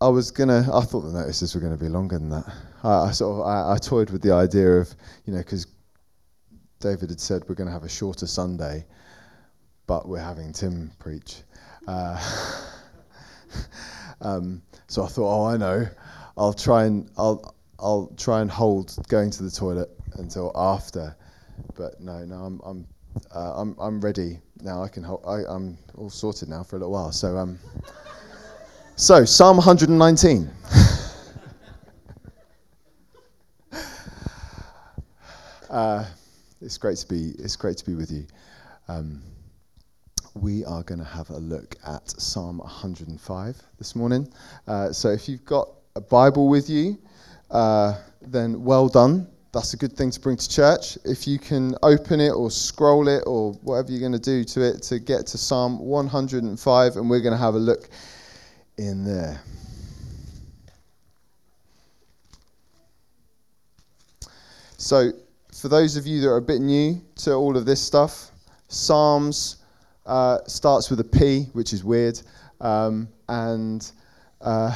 I, was gonna. I thought the notices were going to be longer than that. I, I sort of I, I toyed with the idea of you know because David had said we're going to have a shorter Sunday, but we're having Tim preach. Uh, um, so I thought, oh, I know. I'll try and I'll I'll try and hold going to the toilet until after. But no, no, I'm I'm uh, I'm I'm ready now. I can hold. I, I'm all sorted now for a little while. So um. So Psalm 119. uh, it's great to be. It's great to be with you. Um, we are going to have a look at Psalm 105 this morning. Uh, so if you've got a Bible with you, uh, then well done. That's a good thing to bring to church. If you can open it or scroll it or whatever you're going to do to it to get to Psalm 105, and we're going to have a look in there. So, for those of you that are a bit new to all of this stuff, Psalms uh, starts with a P, which is weird, um, and uh,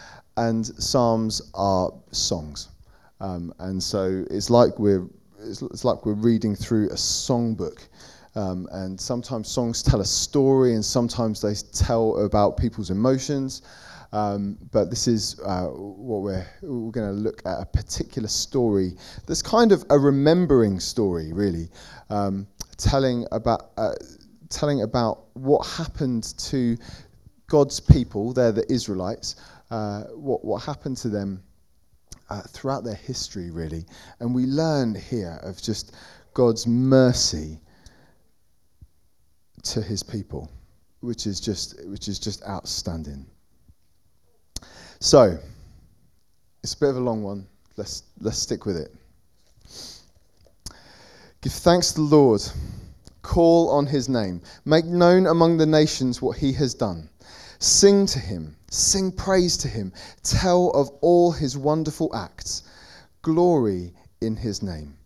and Psalms are songs, um, and so it's like we're it's, it's, like we're reading through a songbook. Um, and sometimes songs tell a story, and sometimes they tell about people's emotions. Um, but this is uh, what we're, we're going to look at a particular story that's kind of a remembering story, really, um, telling about uh, telling about what happened to God's people. They're the Israelites. Uh, what what happened to them uh, throughout their history, really, and we learn here of just God's mercy to His people, which is just which is just outstanding. So, it's a bit of a long one. Let's, let's stick with it. Give thanks to the Lord. Call on his name. Make known among the nations what he has done. Sing to him. Sing praise to him. Tell of all his wonderful acts. Glory in his name.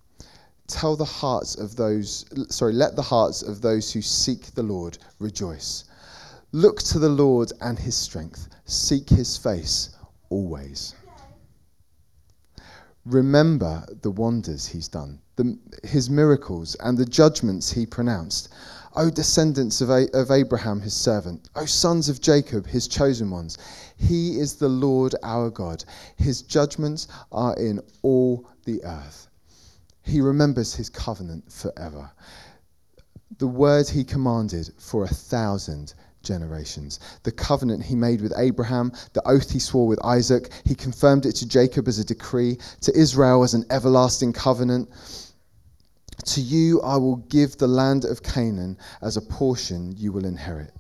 Tell the hearts of those, sorry, let the hearts of those who seek the Lord rejoice. Look to the Lord and his strength. Seek his face always. Remember the wonders he's done, the, his miracles, and the judgments he pronounced. O descendants of, A- of Abraham, his servant, O sons of Jacob, his chosen ones. He is the Lord our God. His judgments are in all the earth. He remembers his covenant forever. The word he commanded for a thousand generations. The covenant he made with Abraham, the oath he swore with Isaac, he confirmed it to Jacob as a decree, to Israel as an everlasting covenant. To you I will give the land of Canaan as a portion you will inherit.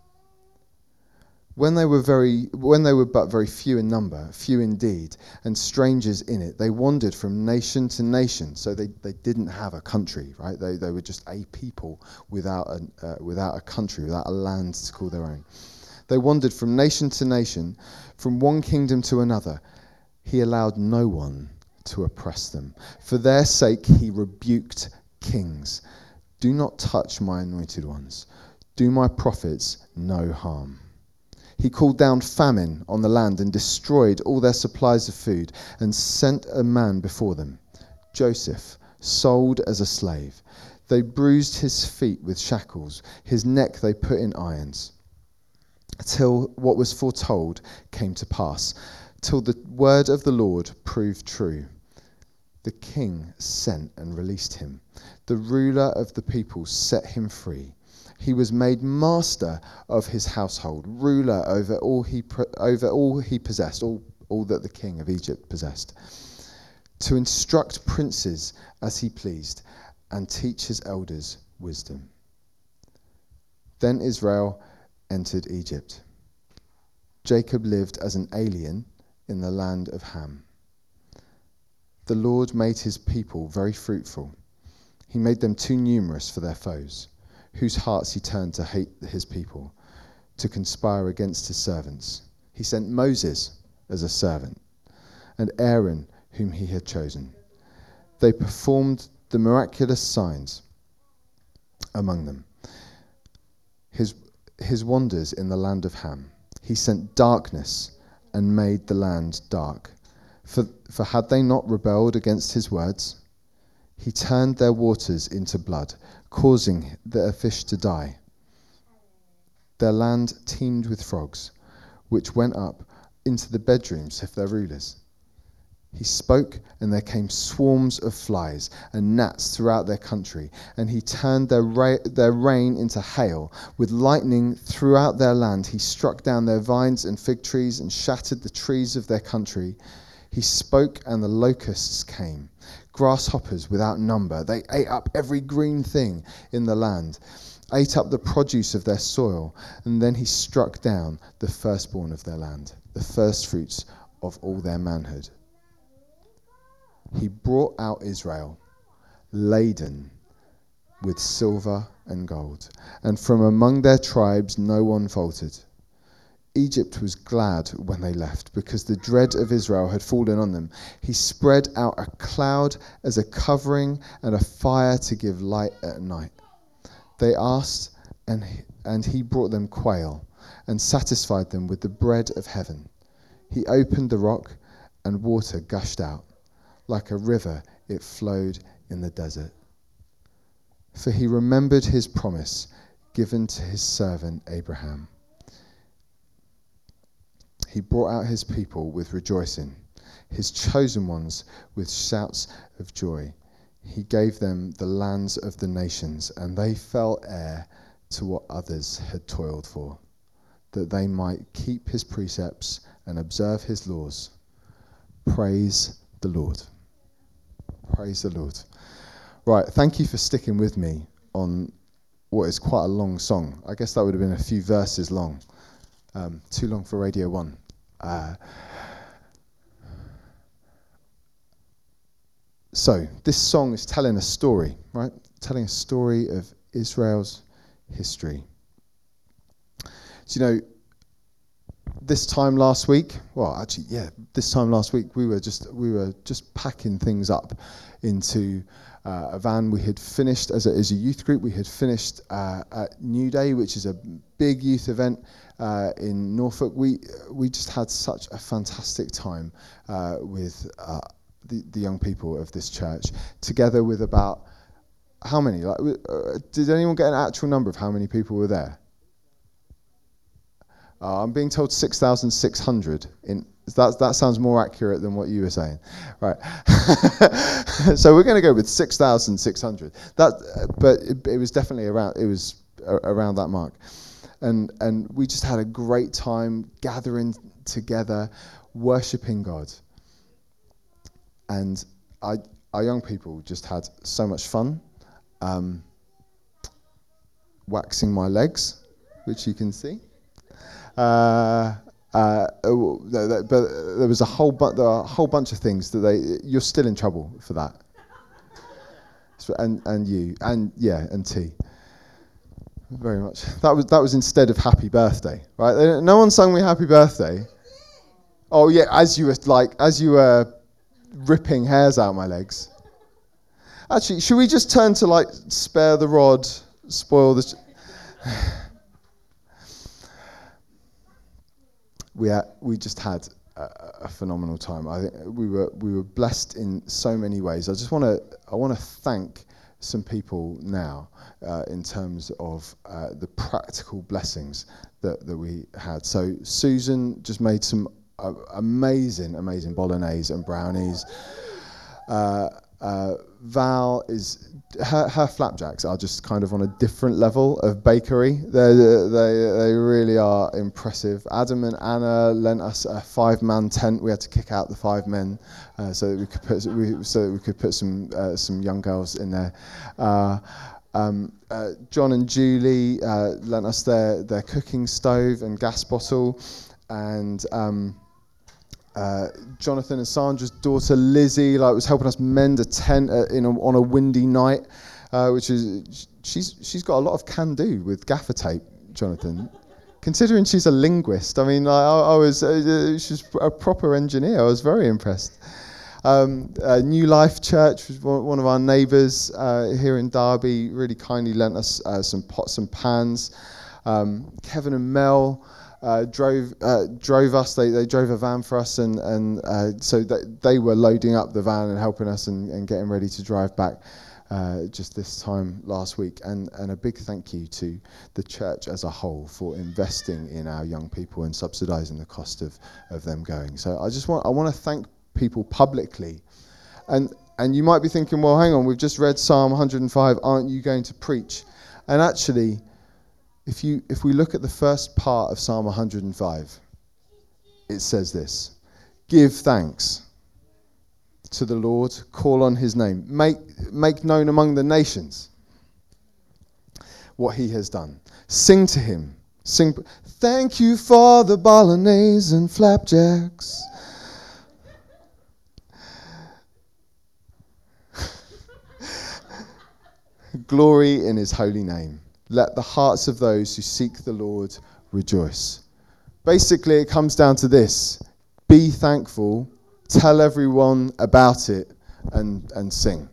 When they were very when they were but very few in number, few indeed, and strangers in it, they wandered from nation to nation. So they, they didn't have a country, right? They, they were just a people without a, uh, without a country, without a land to call their own. They wandered from nation to nation, from one kingdom to another. He allowed no one to oppress them. For their sake he rebuked kings. Do not touch my anointed ones. Do my prophets no harm. He called down famine on the land and destroyed all their supplies of food and sent a man before them, Joseph, sold as a slave. They bruised his feet with shackles, his neck they put in irons, till what was foretold came to pass, till the word of the Lord proved true. The king sent and released him. The ruler of the people set him free he was made master of his household, ruler over all he, over all he possessed, all, all that the king of Egypt possessed, to instruct princes as he pleased and teach his elders wisdom. Then Israel entered Egypt. Jacob lived as an alien in the land of Ham. The Lord made his people very fruitful. He made them too numerous for their foes, whose hearts he turned to hate his people, to conspire against his servants. He sent Moses as a servant, and Aaron, whom he had chosen. They performed the miraculous signs among them. His, his wonders in the land of Ham. He sent darkness and made the land dark. For, for had they not rebelled against his words? He turned their waters into blood, causing their fish to die. Their land teemed with frogs, which went up into the bedrooms of their rulers. He spoke, and there came swarms of flies and gnats throughout their country. And he turned their, ra- their rain into hail. With lightning throughout their land, he struck down their vines and fig trees and shattered the trees of their country. He spoke, and the locusts came, grasshoppers without number. They ate up every green thing in the land, ate up the produce of their soil. And then he struck down the firstborn of their land, the firstfruits of all their manhood he brought out Israel laden with silver and gold, and from among their tribes no one faltered. Egypt was glad when they left because the dread of Israel had fallen on them. He spread out a cloud as a covering and a fire to give light at night. They asked, and he, and he brought them quail and satisfied them with the bread of heaven. He opened the rock, and water gushed out. Like a river, it flowed in the desert. For he remembered his promise given to his servant Abraham. He brought out his people with rejoicing, his chosen ones with shouts of joy. He gave them the lands of the nations, and they fell heir to what others had toiled for, that they might keep his precepts and observe his laws. Praise the Lord. Praise the Lord. Right, thank you for sticking with me on what is quite a long song. I guess that would have been a few verses long. Um, too long for Radio 1. Uh, so, this song is telling a story, right? Telling a story of Israel's history. So, you know, this time last week, well, actually, yeah, this time last week, we were just we were just packing things up into uh, van. We had finished as a, as a youth group. We had finished uh, at New Day, which is a big youth event uh, in Norfolk. We we just had such a fantastic time uh, with uh, the the young people of this church, together with about how many? Like, uh, did anyone get an actual number of how many people were there? Uh, I'm being told 6,600. In that that sounds more accurate than what you were saying, right? so we're going to go with 6,600. That, but it, it, was definitely around. It was around that mark, and and we just had a great time gathering together, worshiping God. And I, our young people just had so much fun, um, waxing my legs, which you can see. Uh, uh, but there was a whole, bu- a whole bunch of things that they. You're still in trouble for that. And and you and yeah and T. Very much. That was that was instead of happy birthday, right? No one sung me happy birthday. Oh yeah, as you were like as you were ripping hairs out my legs. Actually, should we just turn to like spare the rod, spoil the. We had, we just had a, a, phenomenal time. I think we were we were blessed in so many ways. I just want to I want to thank some people now uh, in terms of uh, the practical blessings that, that we had. So Susan just made some uh, amazing amazing bolognese and brownies. Val is her, her, flapjacks are just kind of on a different level of bakery. They're, they they really are impressive. Adam and Anna lent us a five man tent. We had to kick out the five men uh, so that we could put we, so that we could put some uh, some young girls in there. Uh, um, uh, John and Julie uh, lent us their their cooking stove and gas bottle, and. Um, uh, Jonathan and Sandra's daughter Lizzie, like, was helping us mend a tent uh, in a, on a windy night, uh, which is she's she's got a lot of can do with gaffer tape, Jonathan. Considering she's a linguist, I mean, I, I was uh, she's a proper engineer. I was very impressed. Um, uh, New Life Church was one of our neighbours uh, here in Derby. Really kindly lent us some pots and pans. Um, Kevin and Mel uh, drove uh, drove us. They, they drove a van for us, and and uh, so they were loading up the van and helping us and, and getting ready to drive back. Uh, just this time last week, and, and a big thank you to the church as a whole for investing in our young people and subsidising the cost of, of them going. So I just want I want to thank people publicly, and and you might be thinking, well, hang on, we've just read Psalm 105. Aren't you going to preach? And actually, if, you, if we look at the first part of Psalm 105, it says this Give thanks to the Lord, call on his name, make, make known among the nations what he has done. Sing to him. Sing. Thank you for the bolognese and flapjacks. Glory in his holy name. Let the hearts of those who seek the Lord rejoice. Basically, it comes down to this be thankful, tell everyone about it, and, and sing.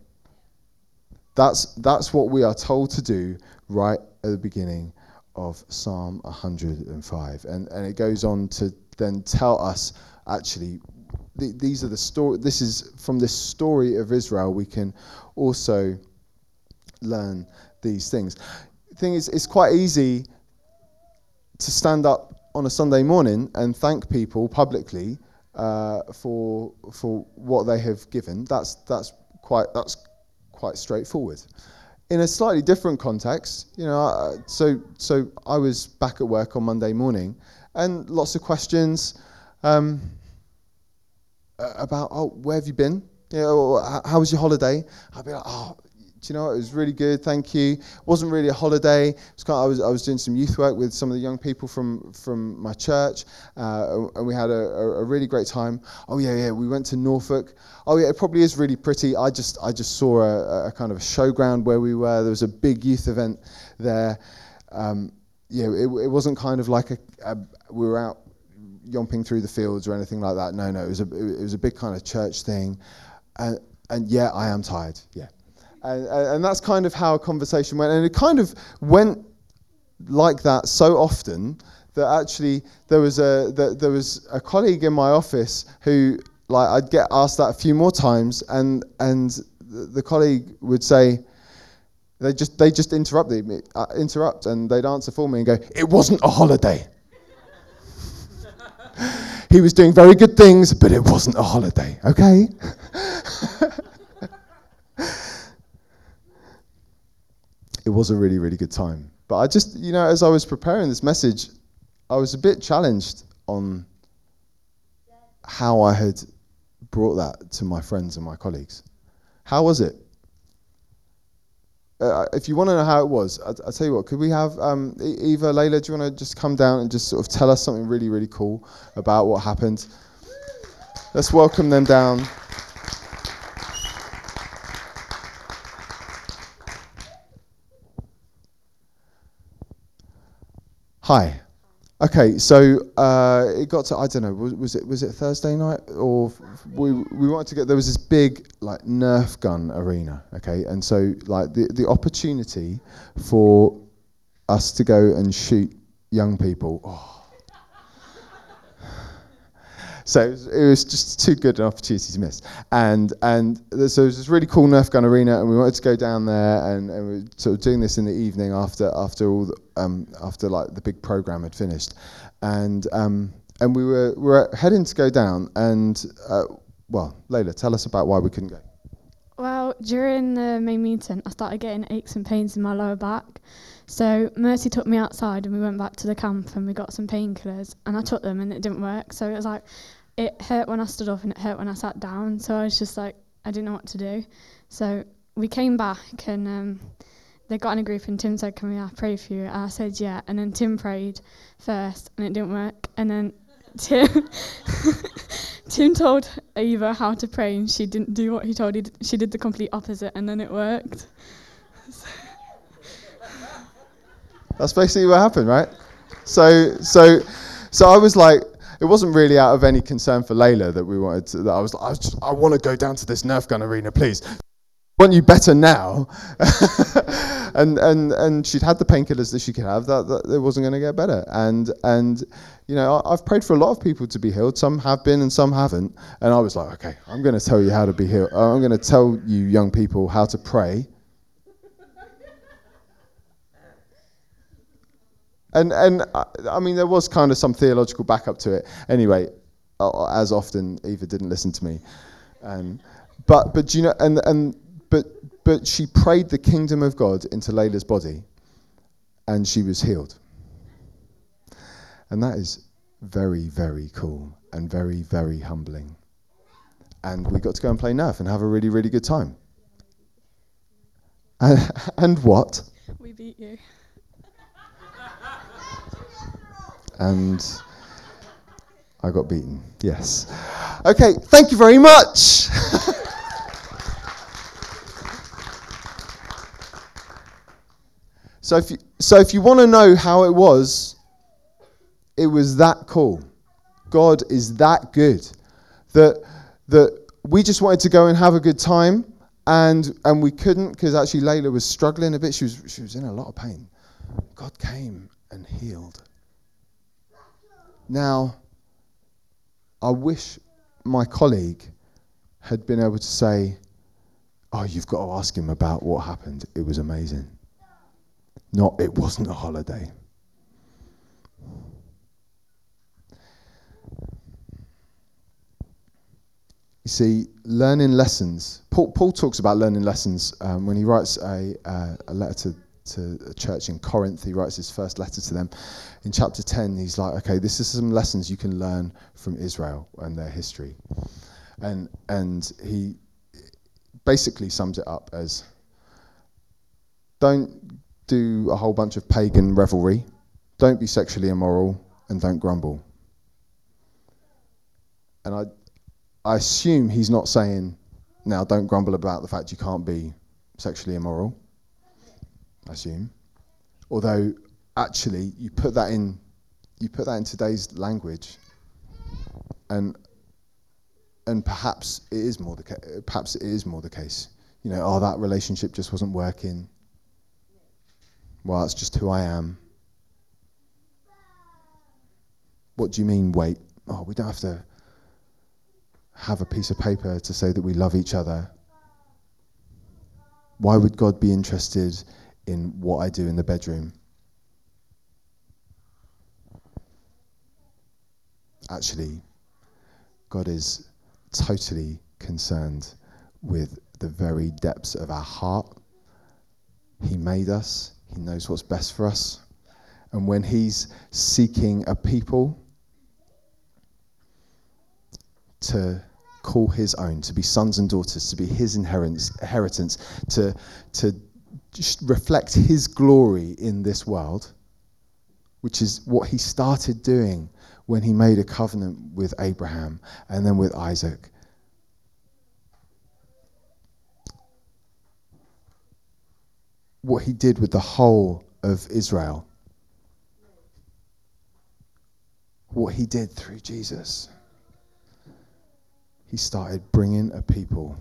That's, that's what we are told to do right at the beginning of Psalm 105. And, and it goes on to then tell us actually, th- these are the story, this is from this story of Israel, we can also learn these things thing is, it's quite easy to stand up on a Sunday morning and thank people publicly uh, for for what they have given. That's that's quite that's quite straightforward. In a slightly different context, you know, uh, so so I was back at work on Monday morning, and lots of questions um, about oh where have you been? You know, how was your holiday? I'd be like, oh, you know, it was really good. Thank you. It wasn't really a holiday. It was kind of, I was I was doing some youth work with some of the young people from from my church, uh, and we had a, a, a, really great time. Oh yeah, yeah. We went to Norfolk. Oh yeah, it probably is really pretty. I just I just saw a, a kind of a showground where we were. There was a big youth event there. Um, yeah, it, it wasn't kind of like a, a we were out yomping through the fields or anything like that. No, no, it was a it was a big kind of church thing, and and yeah, I am tired. Yeah. And, and that's kind of how a conversation went. And it kind of went like that so often that actually there was a that there was a colleague in my office who like I'd get asked that a few more times and and the colleague would say they just they just interrupt me uh, interrupt and they'd answer for me and go it wasn't a holiday he was doing very good things but it wasn't a holiday okay it was a really, really good time. But I just, you know, as I was preparing this message, I was a bit challenged on how I had brought that to my friends and my colleagues. How was it? Uh, if you want to know how it was, I, will tell you what. Could we have um, Eva, Layla? Do you want to just come down and just sort of tell us something really, really cool about what happened? Let's welcome them down. Hi. Okay, so uh, it got to I don't know was, was, it was it Thursday night or we we wanted to get there was this big like Nerf gun arena, okay, and so like the the opportunity for us to go and shoot young people. Oh, so it was, it was, just too good an opportunity to miss. And and so it was this really cool Nerf gun arena, and we wanted to go down there, and, and we were sort of doing this in the evening after after all the, um, after like the big program had finished, and um, and we were we were heading to go down, and uh, well, Layla, tell us about why we couldn't go. Well, during the main meeting, I started getting aches and pains in my lower back. So Mercy took me outside and we went back to the camp and we got some painkillers and I took them and it didn't work. So it was like it hurt when I stood up and it hurt when I sat down. So I was just like, I didn't know what to do. So we came back and um, they got in a group and Tim said, Can we pray for you? And I said, Yeah. And then Tim prayed first and it didn't work. And then Tim Tim told Ava how to pray, and she didn't do what he told. He she did the complete opposite, and then it worked. That's basically what happened, right? So, so, so I was like, it wasn't really out of any concern for Layla that we wanted to, that I was, I was just, I want to go down to this Nerf gun arena, please. I want you better now. and, and, and she'd had the painkillers that she could have, that, that it wasn't going to get better. And, and, you know, I, I've prayed for a lot of people to be healed. Some have been and some haven't. And I was like, okay, I'm going to tell you how to be healed. I'm going to tell you young people how to pray And and uh, I mean, there was kind of some theological backup to it. Anyway, uh, as often, Eva didn't listen to me. Um, but but you know, and and but but she prayed the kingdom of God into Layla's body, and she was healed. And that is very very cool and very very humbling. And we got to go and play Nerf and have a really really good time. And, and what? We beat you. And I got beaten. Yes. Okay, thank you very much. so if you, so if you want to know how it was, it was that cool. God is that good that that we just wanted to go and have a good time and and we couldn't because actually Layla was struggling a bit. She was she was in a lot of pain. God came and healed. Now, I wish my colleague had been able to say, Oh, you've got to ask him about what happened. It was amazing. Not, it wasn't a holiday. You see, learning lessons. Paul, Paul talks about learning lessons um, when he writes a, uh, a letter to to a church in Corinth. He writes his first letter to them. In chapter 10, he's like, okay, this is some lessons you can learn from Israel and their history. And, and he basically sums it up as don't do a whole bunch of pagan revelry, don't be sexually immoral, and don't grumble. And I, I assume he's not saying, now don't grumble about the fact you can't be sexually immoral I assume. Although, actually, you put that in, you put that in today's language, and and perhaps it is more the ca- perhaps it is more the case. You know, oh, that relationship just wasn't working. Well, that's just who I am. What do you mean, wait? Oh, we don't have to have a piece of paper to say that we love each other. Why would God be interested in what I do in the bedroom. Actually, God is totally concerned with the very depths of our heart. He made us, He knows what's best for us. And when He's seeking a people to call His own, to be sons and daughters, to be His inheritance, to, to reflect his glory in this world, which is what he started doing when he made a covenant with Abraham and then with Isaac. What he did with the whole of Israel. What he did through Jesus. He started bringing a people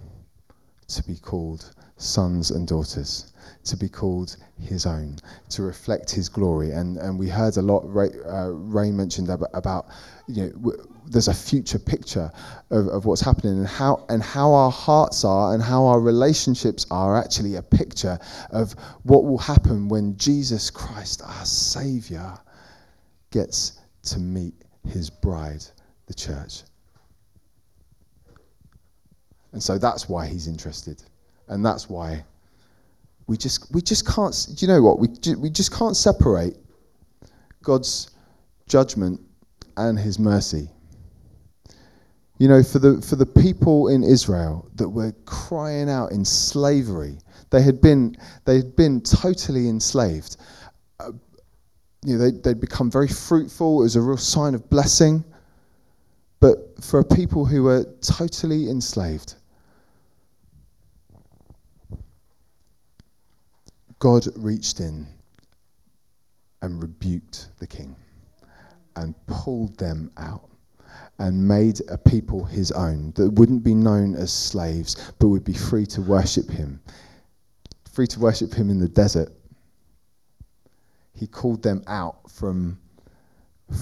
to be called sons and daughters, to be called his own, to reflect his glory. And, and we heard a lot, Ray, uh, Ray mentioned about, about, you know, w- there's a future picture of, of what's happening and how, and how our hearts are and how our relationships are actually a picture of what will happen when Jesus Christ, our Savior, gets to meet his bride, the church. And so that's why he's interested. And that's why we just, we just can't, do you know what? We, we just can't separate God's judgment and his mercy. You know, for the, for the people in Israel that were crying out in slavery, they had been, they had been totally enslaved. Uh, you know, they, they'd become very fruitful. It was a real sign of blessing. But for a people who were totally enslaved, God reached in and rebuked the king and pulled them out and made a people his own that wouldn't be known as slaves but would be free to worship him, free to worship him in the desert. He called them out from,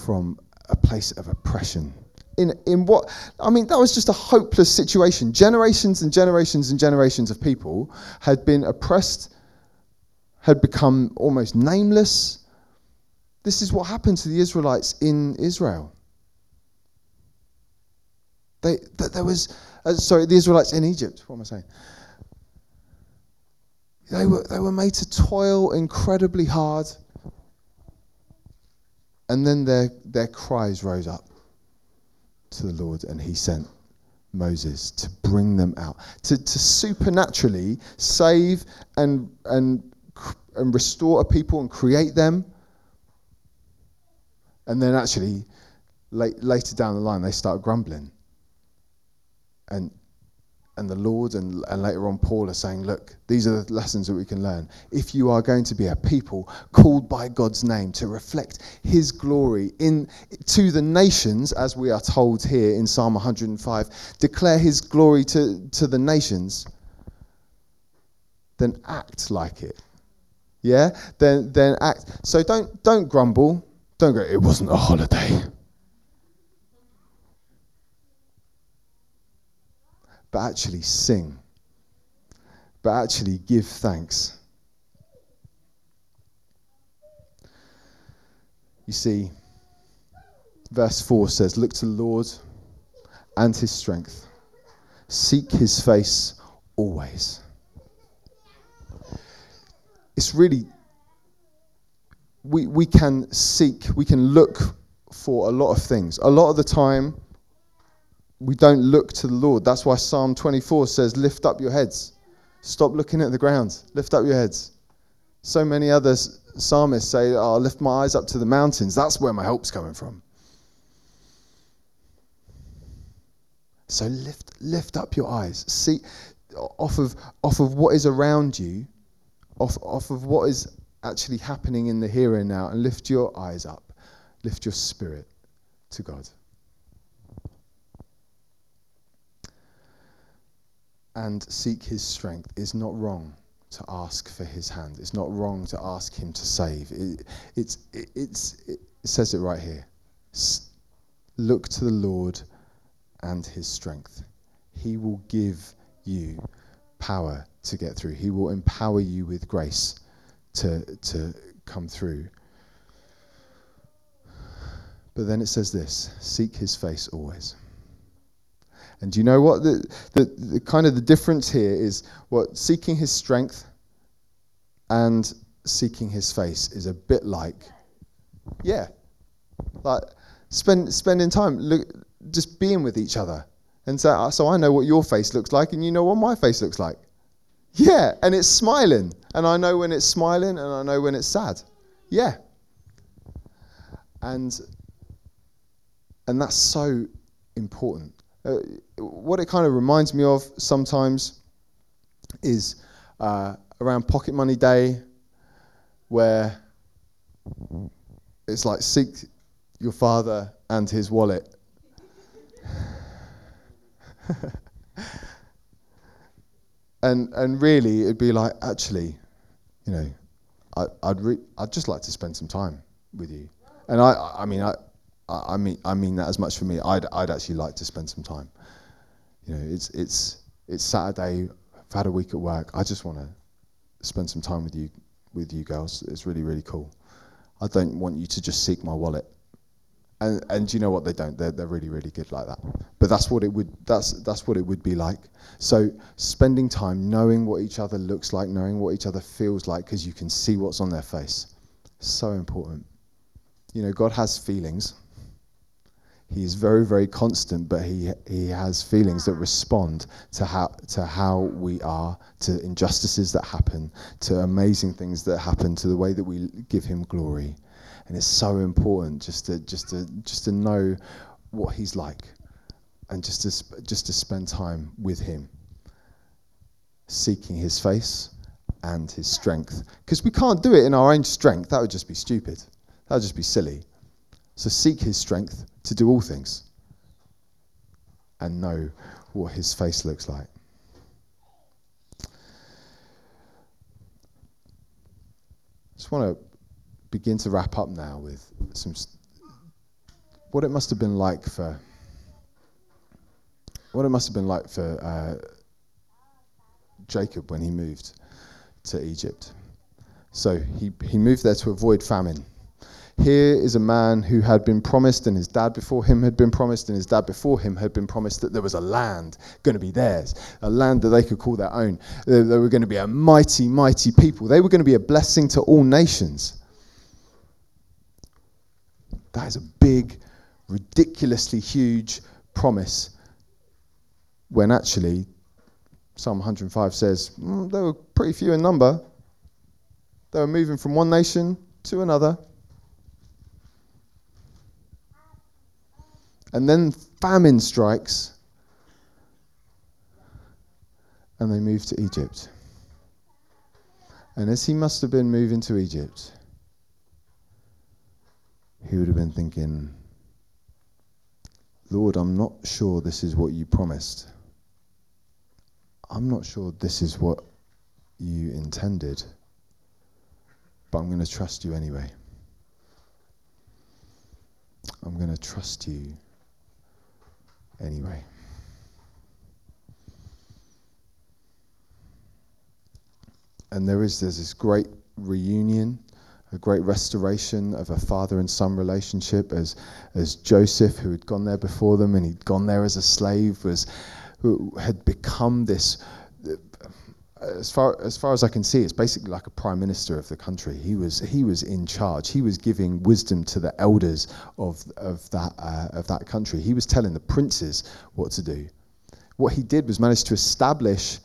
from a place of oppression. In, in what I mean, that was just a hopeless situation. Generations and generations and generations of people had been oppressed, had become almost nameless. This is what happened to the Israelites in Israel. They, that there was, uh, sorry, the Israelites in Egypt. What am I saying? They were, they were made to toil incredibly hard. And then their, their cries rose up to the Lord, and he sent Moses to bring them out, to, to supernaturally save and, and, and restore a people and create them. And then actually, late, later down the line, they start grumbling and and the Lord and, and later on Paul are saying, look, these are the lessons that we can learn. If you are going to be a people called by God's name to reflect his glory in to the nations, as we are told here in Psalm 105, declare his glory to, to the nations, then act like it. Yeah? Then then act. So don't don't grumble. Don't go, it wasn't a holiday. but actually sing, but actually give thanks. You see, verse 4 says, Look to the Lord and his strength, seek his face always. It's really, we, we can seek, we can look for a lot of things. A lot of the time, we don't look to the Lord. That's why Psalm 24 says, Lift up your heads. Stop looking at the ground. Lift up your heads. So many other psalmists say, oh, I'll lift my eyes up to the mountains. That's where my help's coming from. So lift, lift up your eyes. See off of, off of what is around you, off, off of what is actually happening in the here and now, and lift your eyes up. Lift your spirit to God. and seek his strength It's not wrong to ask for his hand. It's not wrong to ask him to save. It, it's, it, it's, it says it right here. S- look to the Lord and his strength. He will give you power to get through. He will empower you with grace to, to come through. But then it says this seek his face always. And do you know what the, the, the kind of the difference here is what seeking his strength and seeking his face is a bit like yeah like spend spending time look just being with each other and so, so i know what your face looks like and you know what my face looks like. Yeah and it's smiling and i know when it's smiling and i know when it's sad. Yeah. And and that's so important. Uh, what it kind of reminds me of sometimes is uh, around Pocket Money Day, where it's like seek your father and his wallet. and and really, it'd be like actually, you know, I, would re- I'd just like to spend some time with you. And I I mean I I, mean, I mean that as much for me. I'd, I'd actually like to spend some time. You know, it's, it's, it's Saturday. I've had a week at work. I just want to spend some time with you, with you girls. It's really, really cool. I don't want you to just seek my wallet. And, and you know what? They don't. They're, they're really, really good like that. But that's what it would. That's that's what it would be like. So spending time, knowing what each other looks like, knowing what each other feels like, because you can see what's on their face, so important. You know, God has feelings he's very, very constant, but he, he has feelings that respond to how, to how we are, to injustices that happen, to amazing things that happen, to the way that we give him glory. And it's so important just to, just to, just to know what he's like. and just to, sp- just to spend time with Him, seeking His face and His strength. Because we can't do it in our own strength, that would just be stupid, that would just be silly. So seek His strength to do all things and know what His face looks like. just want to begin to wrap up now with some what it must have been like for what it must have been like for uh, Jacob when he moved to Egypt. So he, he moved there to avoid famine. Here is a man who had been promised, and his dad before him had been promised, and his dad before him had been promised that there was a land going to be theirs, a land that they could call their own. They, they were going to be a mighty, mighty people. They were going to be a blessing to all nations. That is a big, ridiculously huge promise when actually Psalm 105 says mm, they were pretty few in number. They were moving from one nation to another. And then famine strikes, and they move to Egypt. And as he must have been moving to Egypt, he would have been thinking, Lord, I'm not sure this is what you promised. I'm not sure this is what you intended, but I'm going to trust you anyway. I'm going to trust you anyway. And there is there's this great reunion, a great restoration of a father and son relationship as as Joseph, who had gone there before them and he'd gone there as a slave, was who had become this as far as far as I can see, it's basically like a prime minister of the country. He was he was in charge. He was giving wisdom to the elders of of that uh, of that country. He was telling the princes what to do. What he did was manage to establish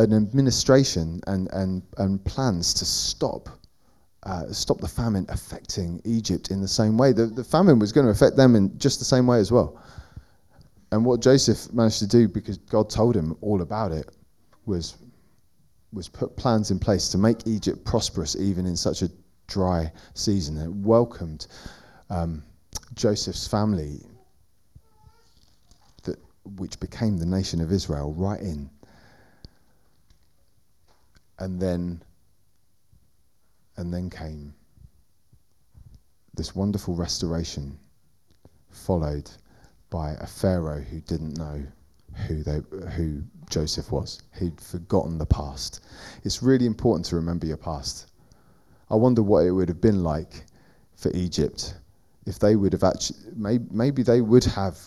an administration and and and plans to stop. Uh, stop the famine affecting Egypt in the same way. The, the famine was going to affect them in just the same way as well. And what Joseph managed to do, because God told him all about it, was, was put plans in place to make Egypt prosperous even in such a dry season. It welcomed um, Joseph's family, that, which became the nation of Israel, right in. And then, and then came this wonderful restoration, followed by a Pharaoh who didn't know who, they, who Joseph was. He'd forgotten the past. It's really important to remember your past. I wonder what it would have been like for Egypt if they would have actually, maybe, maybe they would have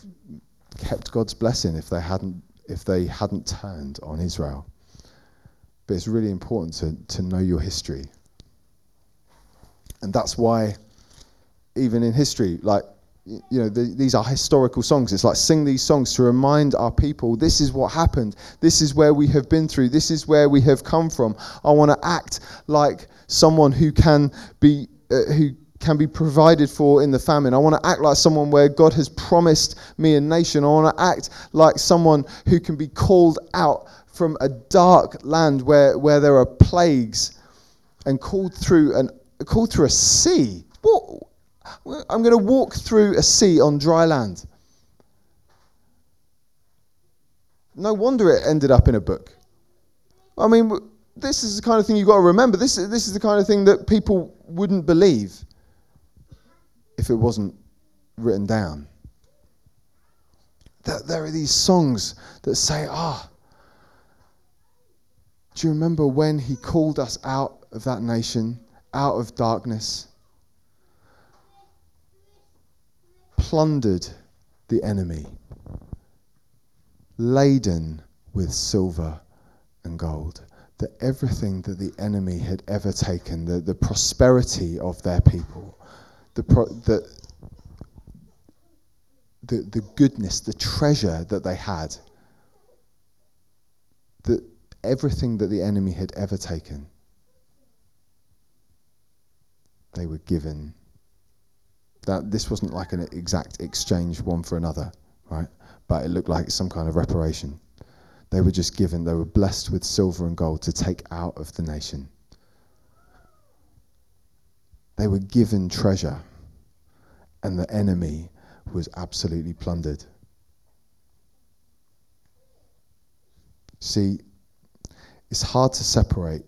kept God's blessing if they hadn't, if they hadn't turned on Israel. But it's really important to, to know your history. And that's why, even in history, like you know, the, these are historical songs. It's like sing these songs to remind our people this is what happened. This is where we have been through. This is where we have come from. I want to act like someone who can be uh, who can be provided for in the famine. I want to act like someone where God has promised me a nation. I want to act like someone who can be called out from a dark land where, where there are plagues and called through an called through a sea. What I'm going to walk through a sea on dry land. No wonder it ended up in a book. I mean, this is the kind of thing you've got to remember. This, this is the kind of thing that people wouldn't believe if it wasn't written down. That there are these songs that say, ah, do you remember when he called us out of that nation, out of darkness? plundered the enemy, laden with silver and gold. That everything that the enemy had ever taken, the, the prosperity of their people, the, pro, the, the, the goodness, the treasure that they had, that everything that the enemy had ever taken, they were given That this wasn't like an exact exchange one for another, right? But it looked like some kind of reparation. They were just given, they were blessed with silver and gold to take out of the nation. They were given treasure, and the enemy was absolutely plundered. See, it's hard to separate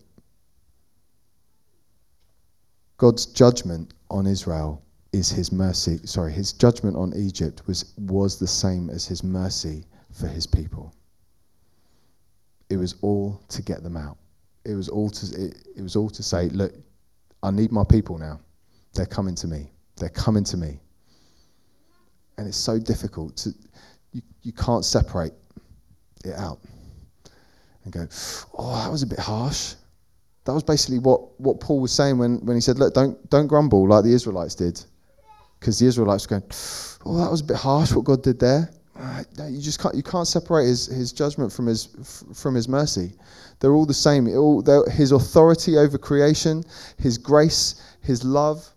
God's judgment on Israel is his mercy. Sorry, his judgment on Egypt was, was the same as his mercy for his people. It was all to get them out. It was all to, it, it was all to say, look, I need my people now. They're coming to me. They're coming to me. And it's so difficult to, you, you can't separate it out and go, oh, that was a bit harsh. That was basically what, what Paul was saying when, when he said, look, don't, don't grumble like the Israelites did. Because the Israelites were going, oh, that was a bit harsh what God did there. You just can't, you can't separate his, his judgment from his, from his mercy. They're all the same. All, his authority over creation, his grace, his love,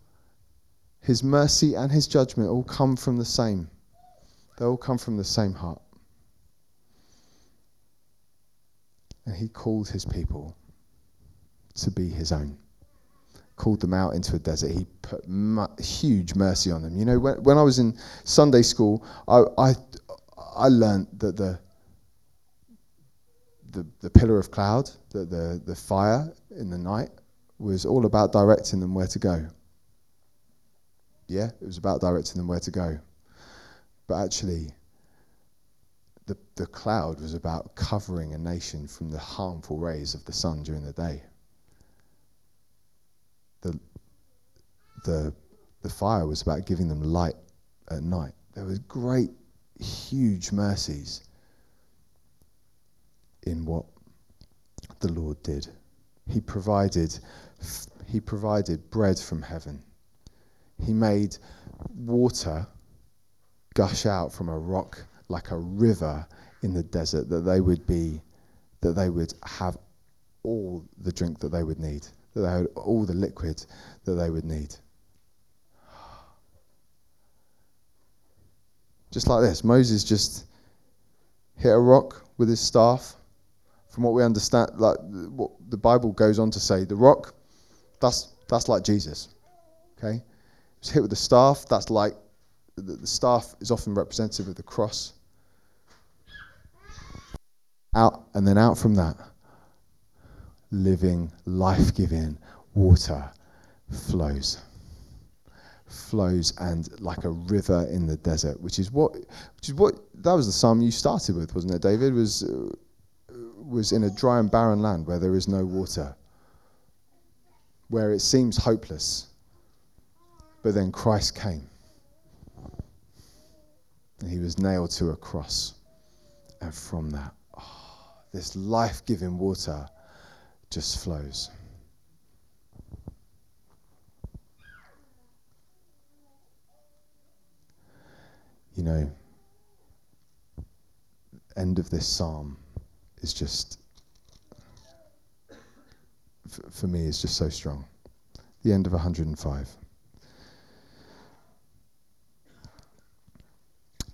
his mercy, and his judgment all come from the same. They all come from the same heart. And he called his people to be his own. Called them out into a desert. He put huge mercy on them. You know, when, when I was in Sunday school, I, I, I learned that the, the, the pillar of cloud, the, the, the fire in the night, was all about directing them where to go. Yeah, it was about directing them where to go. But actually, the, the cloud was about covering a nation from the harmful rays of the sun during the day. The, the, the fire was about giving them light at night. There was great, huge mercies in what the Lord did. He provided, he provided bread from heaven. He made water gush out from a rock like a river in the desert, that they would be, that they would have all the drink that they would need, that they had all the liquid that they would need. Just like this, Moses just hit a rock with his staff. From what we understand, like what the Bible goes on to say, the rock, that's that's like Jesus. Okay, it's hit with the staff. That's like the, the staff is often representative of the cross out and then out from that living life-giving water flows flows and like a river in the desert which is what which is what that was the psalm you started with wasn't it david? Was uh, was in a dry and barren land where there is no water where it seems hopeless but then christ came. And he was nailed to a cross and from that this life giving water just flows. You know, end of this psalm is just, for me, is just so strong. The end of 105.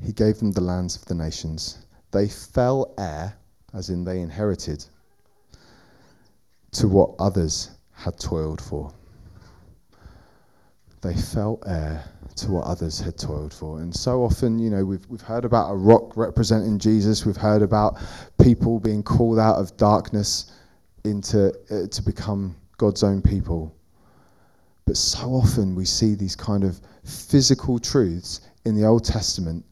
He gave them the lands of the nations. They fell heir as in they inherited, to what others had toiled for. They felt heir to what others had toiled for. And so often, you know, we've, we've heard about a rock representing Jesus, we've heard about people being called out of darkness into uh, to become God's own people. But so often we see these kind of physical truths in the Old Testament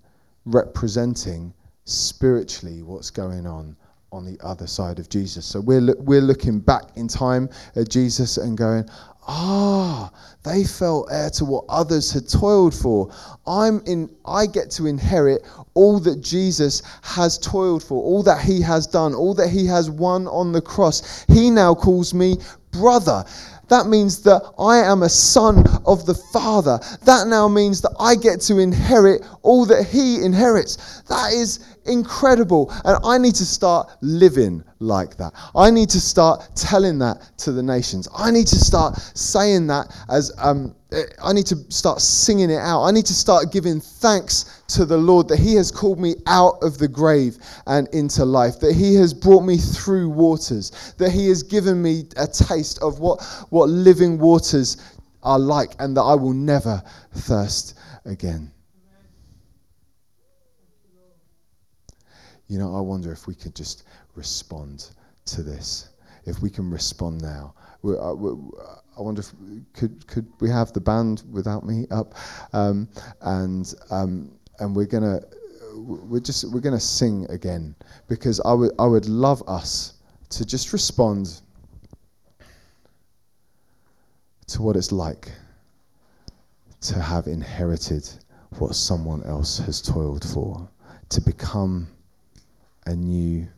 representing spiritually what's going on on the other side of Jesus. So we're, lo- we're looking back in time at Jesus and going, ah, they felt heir to what others had toiled for. I'm in, I get to inherit all that Jesus has toiled for, all that he has done, all that he has won on the cross. He now calls me brother. That means that I am a son of the Father. That now means that I get to inherit all that He inherits. That is incredible. And I need to start living like that. I need to start telling that to the nations. I need to start saying that as, um, I need to start singing it out. I need to start giving thanks to the Lord that He has called me out of the grave and into life, that He has brought me through waters, that He has given me a taste of what, what living waters are like, and that I will never thirst again. You know, I wonder if we could just respond to this. If we can respond now. Uh, I wonder if could could we have the band without me up, um, and um, and we're gonna we're just we're gonna sing again because I would I would love us to just respond to what it's like to have inherited what someone else has toiled for, to become a new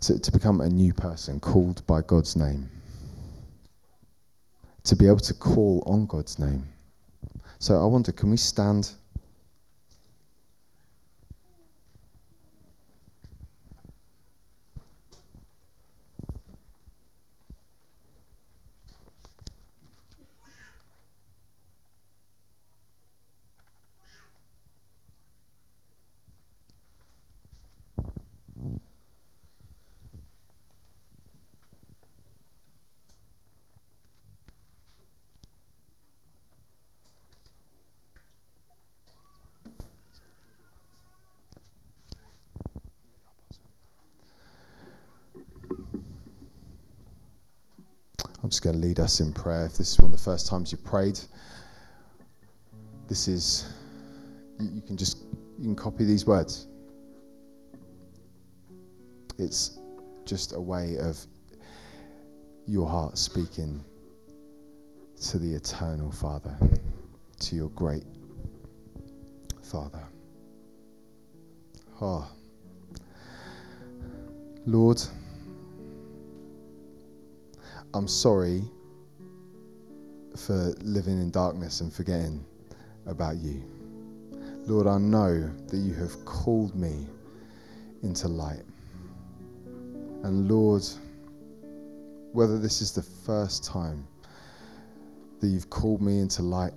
to, to become a new person called by God's name. To be able to call on God's name. So I wonder, can we stand? I'm just going to lead us in prayer. If this is one of the first times you prayed, this is, you, can just, you can copy these words. It's just a way of your heart speaking to the eternal Father, to your great Father. Oh. Lord, I'm sorry for living in darkness and forgetting about you. Lord, I know that you have called me into light. And Lord, whether this is the first time that you've called me into light,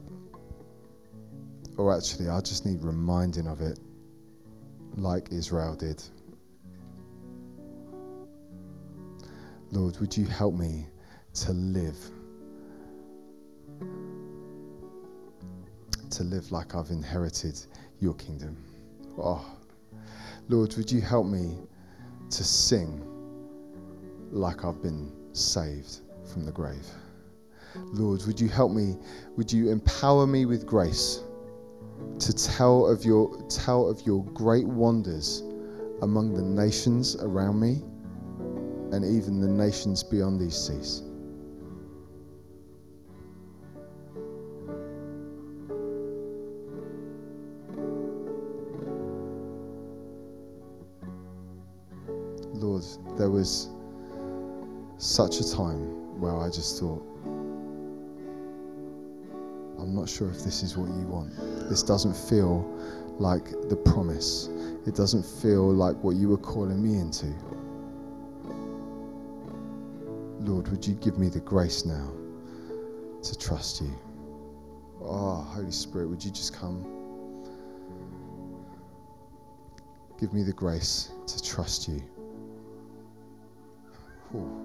or actually, I just need reminding of it like Israel did. Lord, would you help me to live. To live like I've inherited your kingdom. Oh, Lord, would you help me to sing like I've been saved from the grave? Lord, would you help me? Would you empower me with grace to tell of your tell of your great wonders among the nations around me and even the nations beyond these seas? Was such a time where I just thought, I'm not sure if this is what you want. This doesn't feel like the promise. It doesn't feel like what you were calling me into. Lord, would you give me the grace now to trust you? Oh, Holy Spirit, would you just come? Give me the grace to trust you. Thanks